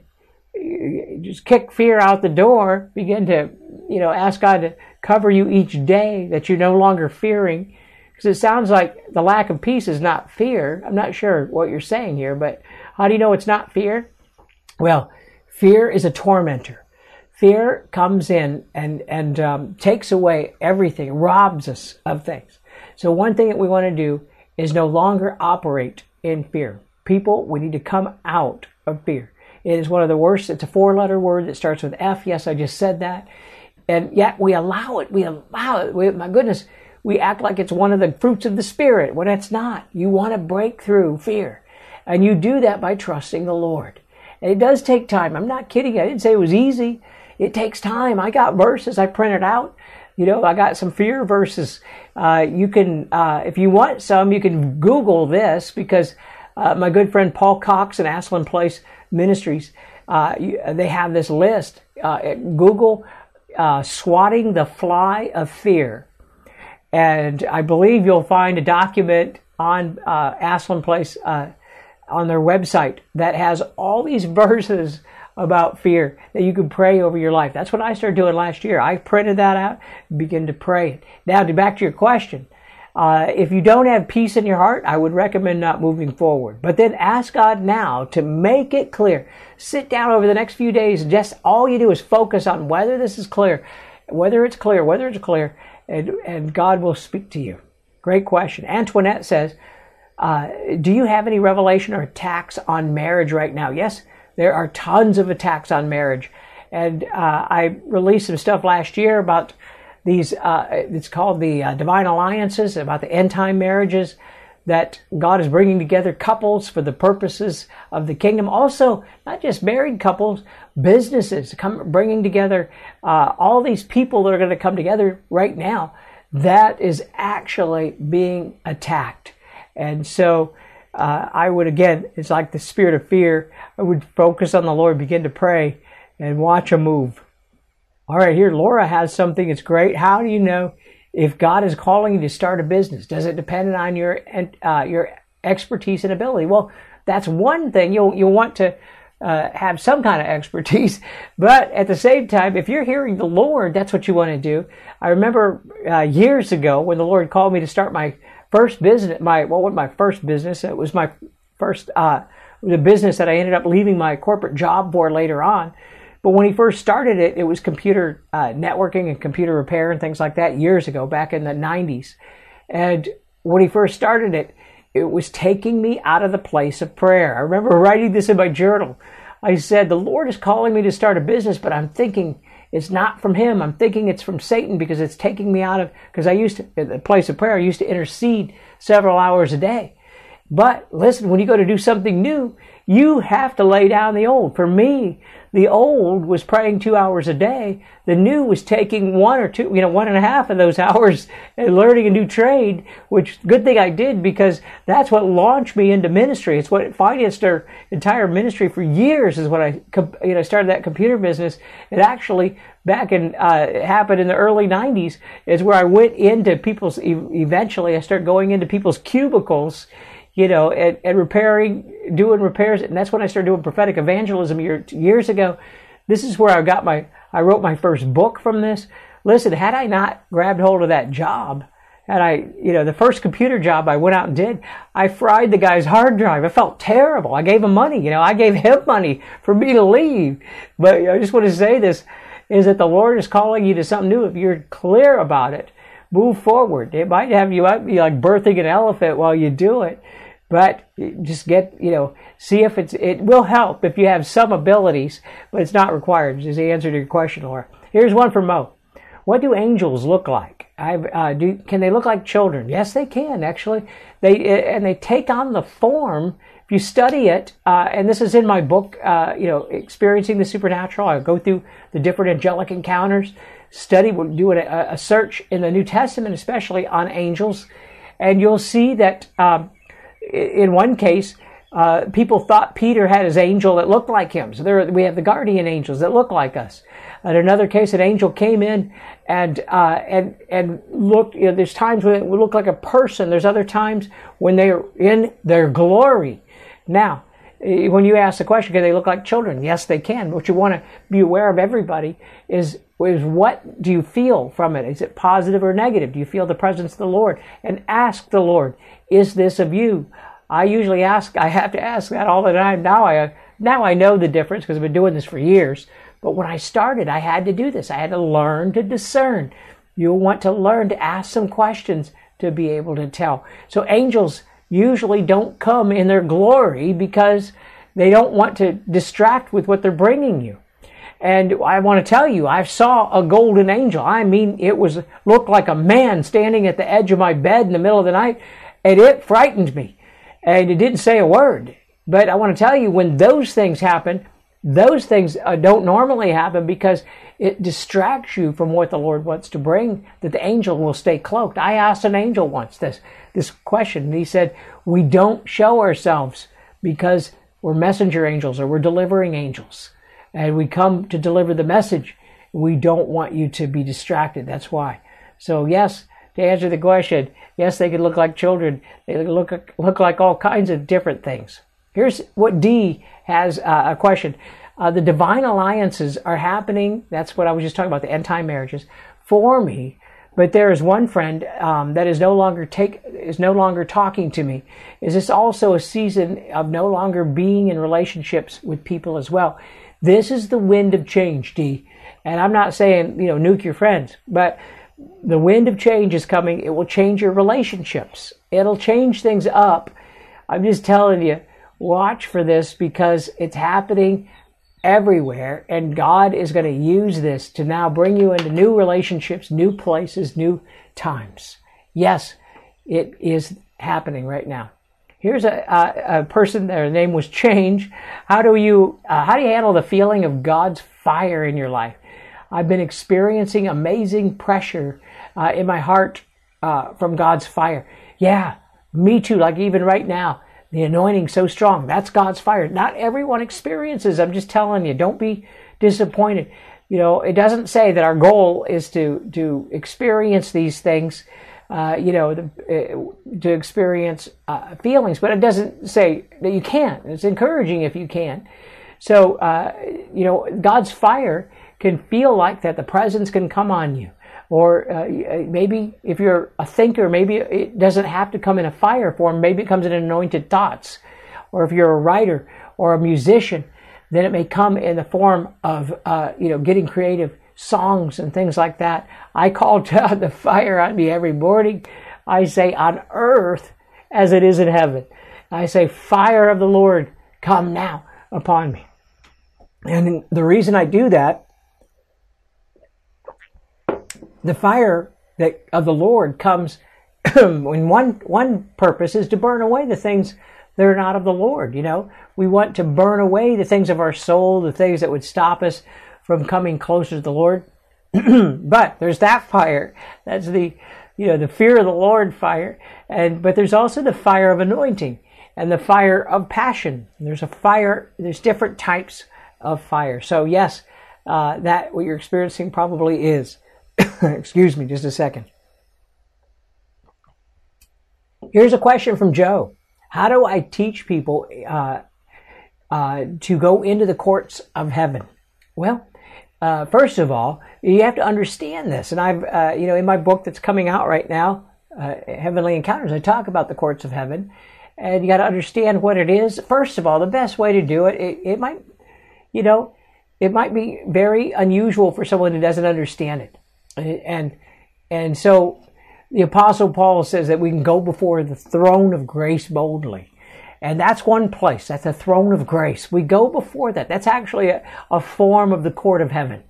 just kick fear out the door, begin to, you know, ask God to cover you each day that you're no longer fearing. Because it sounds like the lack of peace is not fear. I'm not sure what you're saying here, but how do you know it's not fear? Well, fear is a tormentor. Fear comes in and, and um, takes away everything, robs us of things. So, one thing that we want to do is no longer operate in fear. People, we need to come out of fear. It is one of the worst. It's a four letter word that starts with F. Yes, I just said that. And yet we allow it. We allow it. We, my goodness, we act like it's one of the fruits of the Spirit when it's not. You want to break through fear. And you do that by trusting the Lord. And it does take time. I'm not kidding. I didn't say it was easy. It takes time. I got verses I printed out. You know, I got some fear verses. Uh, you can, uh, if you want some, you can Google this because uh, my good friend Paul Cox and Aslan Place Ministries, uh, they have this list. Uh, Google uh, swatting the fly of fear. And I believe you'll find a document on Aslan Place on their website that has all these verses about fear that you can pray over your life. That's what I started doing last year. I printed that out, begin to pray. Now, to back to your question, uh, if you don't have peace in your heart, I would recommend not moving forward. But then ask God now to make it clear. Sit down over the next few days. Just all you do is focus on whether this is clear, whether it's clear, whether it's clear, and, and God will speak to you. Great question. Antoinette says, uh, do you have any revelation or attacks on marriage right now? Yes, there are tons of attacks on marriage. And uh, I released some stuff last year about these, uh, it's called the uh, Divine Alliances, about the end time marriages that God is bringing together couples for the purposes of the kingdom. Also, not just married couples, businesses, come, bringing together uh, all these people that are going to come together right now. That is actually being attacked. And so uh, I would, again, it's like the spirit of fear. I would focus on the Lord, begin to pray, and watch a move. All right, here, Laura has something that's great. How do you know if God is calling you to start a business? Does it depend on your uh, your expertise and ability? Well, that's one thing. You'll you'll want to uh, have some kind of expertise, but at the same time, if you're hearing the Lord, that's what you want to do. I remember uh, years ago when the Lord called me to start my first business, my what was my first business? It was my first uh, the business that I ended up leaving my corporate job for later on. But when he first started it, it was computer uh, networking and computer repair and things like that years ago, back in the 90s. And when he first started it, it was taking me out of the place of prayer. I remember writing this in my journal. I said, The Lord is calling me to start a business, but I'm thinking it's not from Him. I'm thinking it's from Satan because it's taking me out of, because I used to, at the place of prayer, I used to intercede several hours a day. But listen, when you go to do something new, you have to lay down the old. For me, the old was praying two hours a day. The new was taking one or two, you know, one and a half of those hours and learning a new trade, which good thing I did because that's what launched me into ministry. It's what financed our entire ministry for years is when I, you know, started that computer business. It actually back in, uh, happened in the early 90s is where I went into people's, eventually I started going into people's cubicles you know, and, and repairing, doing repairs. And that's when I started doing prophetic evangelism year, years ago. This is where I got my, I wrote my first book from this. Listen, had I not grabbed hold of that job, and I, you know, the first computer job I went out and did, I fried the guy's hard drive. I felt terrible. I gave him money, you know, I gave him money for me to leave. But I just want to say this is that the Lord is calling you to something new. If you're clear about it, move forward. It might have you be like birthing an elephant while you do it. But just get, you know, see if it's, it will help if you have some abilities, but it's not required, is the answer to your question, Laura. Here's one from Mo. What do angels look like? Uh, do, can they look like children? Yes, they can, actually. They, and they take on the form, if you study it, uh, and this is in my book, uh, you know, Experiencing the Supernatural. I go through the different angelic encounters, study, we're doing a, a search in the New Testament, especially on angels, and you'll see that, um, in one case, uh, people thought Peter had his angel that looked like him. So there, we have the guardian angels that look like us. In another case, an angel came in and uh, and and looked. You know, there's times when it would look like a person. There's other times when they are in their glory. Now, Eh, when you ask the question, can they look like children? Yes, they can. What you want to be aware of everybody is is what do you feel from it? Is it positive or negative? Do you feel the presence of the Lord? And ask the Lord, is this of you? I usually ask, I have to ask that all the time. Now I, now I know the difference because I've been doing this for years. But when I started, I had to do this. I had to learn to discern. You'll want to learn to ask some questions to be able to tell. So angels usually don't come in their glory because they don't want to distract with what they're bringing you. And I want to tell you, I saw a golden angel. I mean, it was looked like a man standing at the edge of my bed in the middle of the night, and it frightened me. And it didn't say a word. But I want to tell you, when those things happen, those things uh, don't normally happen because it distracts you from what the Lord wants to bring, that the angel will stay cloaked. I asked an angel once this, this question, and he said, We don't show ourselves because we're messenger angels or we're delivering angels. And we come to deliver the message. We don't want you to be distracted. That's why. So, yes, to answer the question, yes, they could look like children. They look look like all kinds of different things. Here's what D has uh, a question. Uh, the divine alliances are happening. That's what I was just talking about, the end time marriages for me. But there is one friend um, that is no longer take is no longer talking to me. Is this also a season of no longer being in relationships with people as well? This is the wind of change, D. And I'm not saying you know nuke your friends, but the wind of change is coming. It will change your relationships. It'll change things up. I'm just telling you, watch for this because it's happening everywhere and God is going to use this to now bring you into new relationships, new places, new times. Yes, it is happening right now. Here's a, a, a person, their name was Change. How do you, uh, how do you handle the feeling of God's fire in your life? I've been experiencing amazing pressure uh, in my heart uh, from God's fire. Yeah, me too. Like even right now, the anointing so strong. That's God's fire. Not everyone experiences. I'm just telling you. Don't be disappointed. You know, it doesn't say that our goal is to to experience these things. Uh, you know, the, uh, to experience uh, feelings, but it doesn't say that you can't. It's encouraging if you can. So, uh, you know, God's fire can feel like that the presence can come on you. Or uh, uh, maybe if you're a thinker, maybe it doesn't have to come in a fire form. Maybe it comes in anointed thoughts. Or if you're a writer or a musician, then it may come in the form of, uh, you know, getting creative songs and things like that. I call down the fire on me every morning. I say, on earth as it is in heaven. I say, fire of the Lord, come now upon me. And the reason I do that, the fire that of the Lord comes when one one purpose is to burn away the things that are not of the Lord. You know, we want to burn away the things of our soul, the things that would stop us from coming closer to the Lord. but there's that fire. That's the you know the fear of the Lord fire, and but there's also the fire of anointing and the fire of passion. There's a fire. There's different types of fire. So yes, uh, that what you're experiencing probably is. Excuse me, just a second. Here's a question from Joe. How do I teach people uh, uh, to go into the courts of heaven? Well, uh, first of all, you have to understand this. And I've, uh, you know, in my book that's coming out right now, uh, Heavenly Encounters, I talk about the courts of heaven. And you got to understand what it is. First of all, the best way to do it, it, it might, you know, it might be very unusual for someone who doesn't understand it. And, and so the apostle Paul says that we can go before the throne of grace boldly. And that's one place. That's a throne of grace. We go before that. That's actually a, a form of the court of heaven.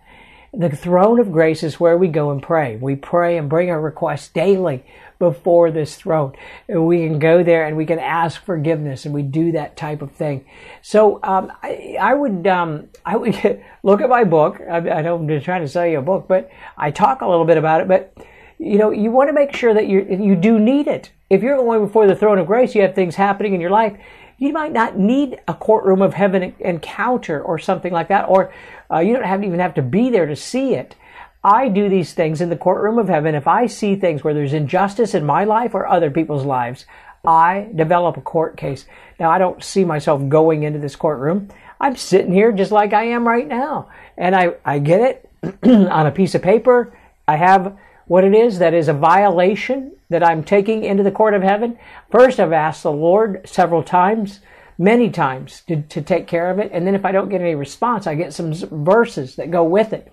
The throne of grace is where we go and pray. We pray and bring our requests daily before this throne. And we can go there and we can ask forgiveness and we do that type of thing. So um, I, I, would um, I would look at my book. I, I know I'm just trying to sell you a book, but I talk a little bit about it. But you know, you want to make sure that you you do need it. If you're going before the throne of grace, you have things happening in your life. You might not need a courtroom of heaven encounter or something like that, or uh, you don't have even have to be there to see it. I do these things in the courtroom of heaven. If I see things where there's injustice in my life or other people's lives, I develop a court case. Now, I don't see myself going into this courtroom. I'm sitting here just like I am right now. And I, I get it on a piece of paper. I have what it is that is a violation that I'm taking into the court of heaven. First, I've asked the Lord several times, many times, to, to take care of it. And then if I don't get any response, I get some verses that go with it.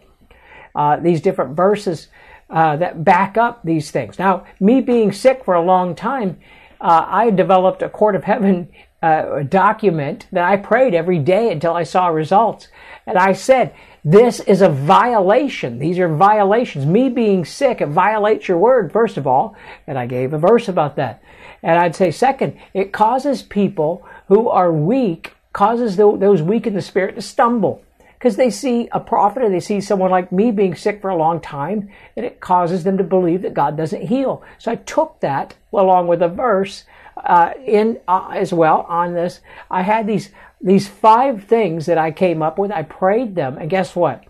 Uh, these different verses uh, that back up these things. Now, me being sick for a long time, uh, I developed a court of heaven uh, document that I prayed every day until I saw results. And I said, this is a violation. These are violations. Me being sick, it violates your word, first of all. And I gave a verse about that. And I'd say, second, it causes people who are weak, causes those weak in the spirit to stumble. Because they see a prophet or they see someone like me being sick for a long time, and it causes them to believe that God doesn't heal. So I took that along with a verse uh, in uh, as well on this. I had these these five things that I came up with, I prayed them, and guess what?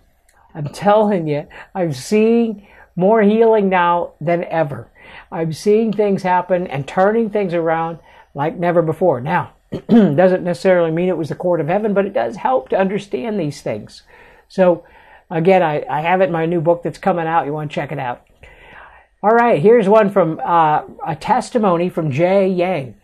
I'm telling you, I'm seeing more healing now than ever. I'm seeing things happen and turning things around like never before. Now, doesn't necessarily mean it was the court of heaven, but it does help to understand these things. So, again, I, I have it in my new book that's coming out. You want to check it out. All right, here's one from uh, a testimony from Jay Yang.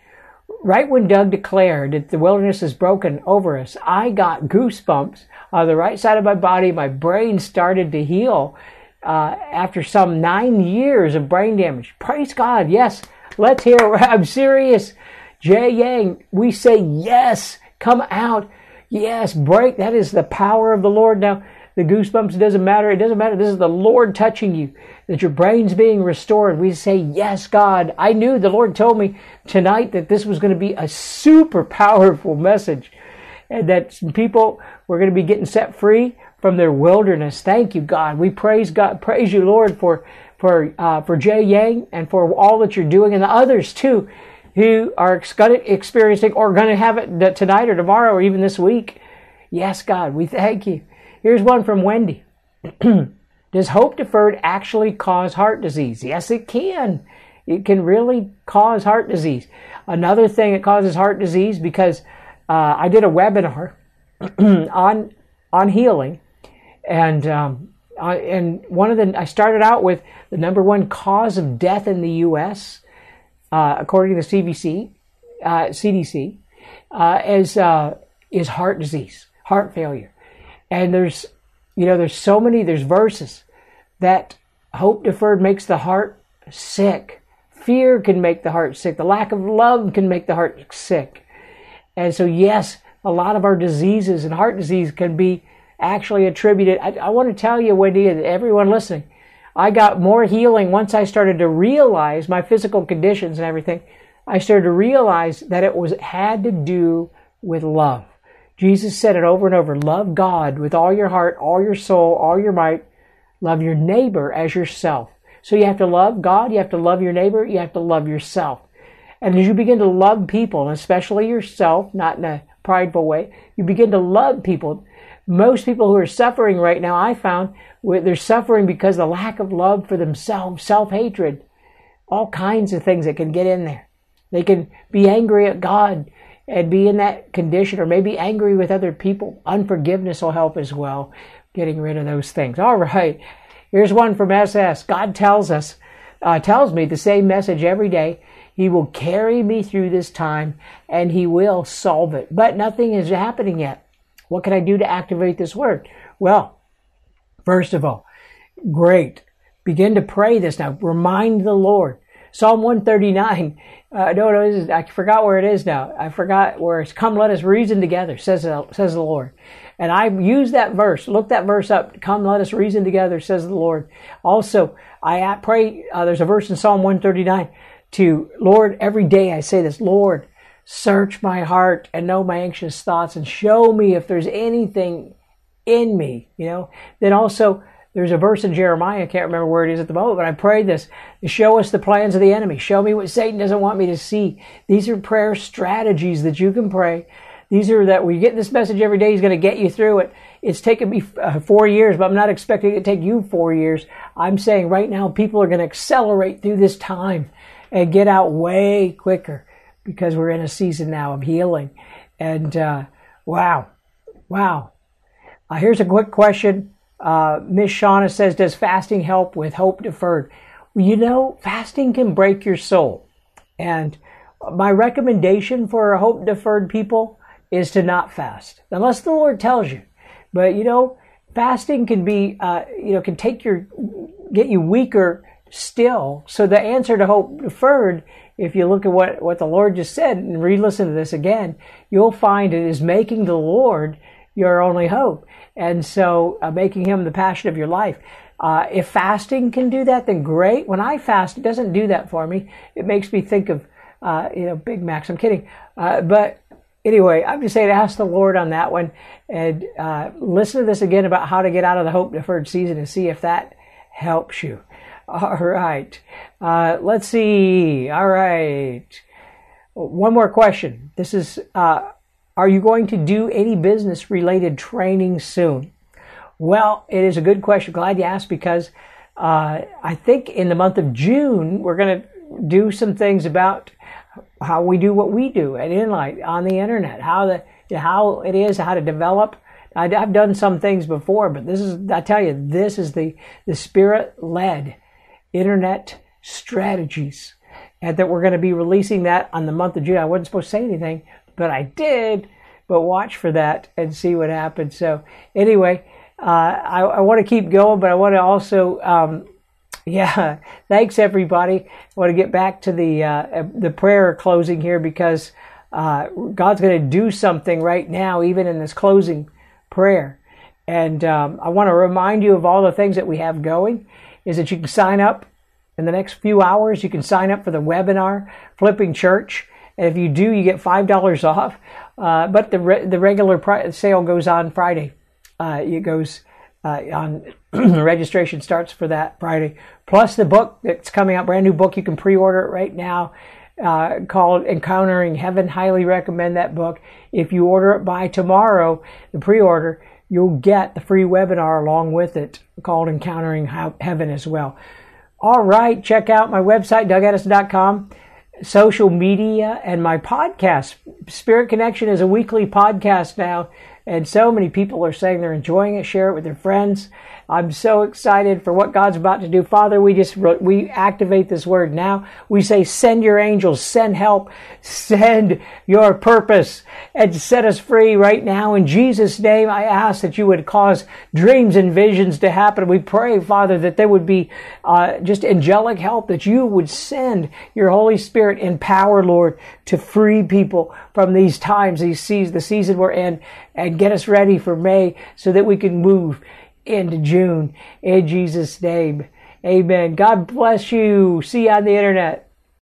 Right when Doug declared that the wilderness is broken over us, I got goosebumps on the right side of my body. My brain started to heal uh, after some nine years of brain damage. Praise God. Yes, let's hear. I'm serious. Jay Yang, we say yes. Come out. Yes, break. That is the power of the Lord. Now, the goosebumps, it doesn't matter. It doesn't matter. This is the Lord touching you, that your brain's being restored. We say, Yes, God. I knew the Lord told me tonight that this was going to be a super powerful message and that people were going to be getting set free from their wilderness. Thank you, God. We praise God. Praise you, Lord, for, for, uh, for Jay Yang and for all that you're doing and the others too who are experiencing or going to have it tonight or tomorrow or even this week. Yes, God, we thank you. Here's one from Wendy. Does hope deferred actually cause heart disease? Yes, it can. It can really cause heart disease. Another thing that causes heart disease because uh, I did a webinar on on healing, and um, I, and one of the I started out with the number one cause of death in the U.S. Uh, according to the CVC, uh, CDC, uh, is uh, is heart disease heart failure. And there's, you know, there's so many, there's verses that hope deferred makes the heart sick. Fear can make the heart sick. The lack of love can make the heart sick. And so, yes, a lot of our diseases and heart disease can be actually attributed. I, I want to tell you, Wendy, and everyone listening, I got more healing once I started to realize my physical conditions and everything. I started to realize that it was had to do with love. Jesus said it over and over love God with all your heart, all your soul, all your might. Love your neighbor as yourself. So you have to love God, you have to love your neighbor, you have to love yourself. And as you begin to love people, especially yourself, not in a prideful way, you begin to love people. Most people who are suffering right now, I found, they're suffering because of the lack of love for themselves, self hatred, all kinds of things that can get in there. They can be angry at God and be in that condition, or maybe angry with other people. Unforgiveness will help as well, getting rid of those things. All right, here's one from SS. God tells us, uh, tells me the same message every day. He will carry me through this time and he will solve it. But nothing is happening yet. What can I do to activate this word? Well, first of all, great. Begin to pray this now. Remind the Lord. Psalm 139 uh, no, no, I forgot where it is now. I forgot where it's come. Let us reason together, says says the Lord. And I use that verse. Look that verse up. Come, let us reason together, says the Lord. Also, I pray. Uh, there's a verse in Psalm 139 to Lord. Every day I say this, Lord, search my heart and know my anxious thoughts, and show me if there's anything in me. You know. Then also there's a verse in Jeremiah, I can't remember where it is at the moment, but I prayed this show us the plans of the enemy. Show me what Satan doesn't want me to see. These are prayer strategies that you can pray. These are that we get this message every day. He's going to get you through it. It's taken me uh, four years, but I'm not expecting it to take you four years. I'm saying right now people are going to accelerate through this time and get out way quicker because we're in a season now of healing. And uh, wow, wow. Uh, here's a quick question uh, Miss Shauna says, Does fasting help with hope deferred? You know, fasting can break your soul. And my recommendation for hope deferred people is to not fast, unless the Lord tells you. But you know, fasting can be, uh, you know, can take your, get you weaker still. So the answer to hope deferred, if you look at what, what the Lord just said and re-listen to this again, you'll find it is making the Lord your only hope. And so uh, making him the passion of your life. Uh, if fasting can do that, then great. When I fast, it doesn't do that for me. It makes me think of, uh, you know, Big Macs. I'm kidding. Uh, but anyway, I'm just saying, ask the Lord on that one and uh, listen to this again about how to get out of the hope deferred season and see if that helps you. All right. Uh, let's see. All right. One more question. This is are you going to do any business related training soon? Well, it is a good question. Glad you asked because uh, I think in the month of June, we're going to do some things about how we do what we do at Inlight on the internet, how the how it is, how to develop. I've done some things before, but this is, I tell you, this is the, the spirit led internet strategies. And that we're going to be releasing that on the month of June. I wasn't supposed to say anything, but I did. But watch for that and see what happens. So anyway, uh, I, I want to keep going, but I want to also, um, yeah, thanks everybody. I want to get back to the uh, the prayer closing here because uh, God's going to do something right now, even in this closing prayer. And um, I want to remind you of all the things that we have going. Is that you can sign up in the next few hours. You can sign up for the webinar, Flipping Church. If you do, you get $5 off. Uh, but the, re- the regular pri- sale goes on Friday. Uh, it goes uh, on, the registration starts for that Friday. Plus the book that's coming out, brand new book. You can pre order it right now. Uh, called Encountering Heaven. Highly recommend that book. If you order it by tomorrow, the pre-order, you'll get the free webinar along with it called Encountering Heaven as well. All right, check out my website, dougaddison.com social media and my podcast. Spirit Connection is a weekly podcast now, and so many people are saying they're enjoying it. Share it with their friends. I'm so excited for what God's about to do. Father, we just, we activate this word now. We say, send your angels, send help, send your purpose, and set us free right now. In Jesus' name, I ask that you would cause dreams and visions to happen. We pray, Father, that there would be uh, just angelic help, that you would send your Holy Spirit in power, Lord, to free people from these times, these seasons, the season we're in, and get us ready for May so that we can move into June. In Jesus' name, amen. God bless you. See you on the internet.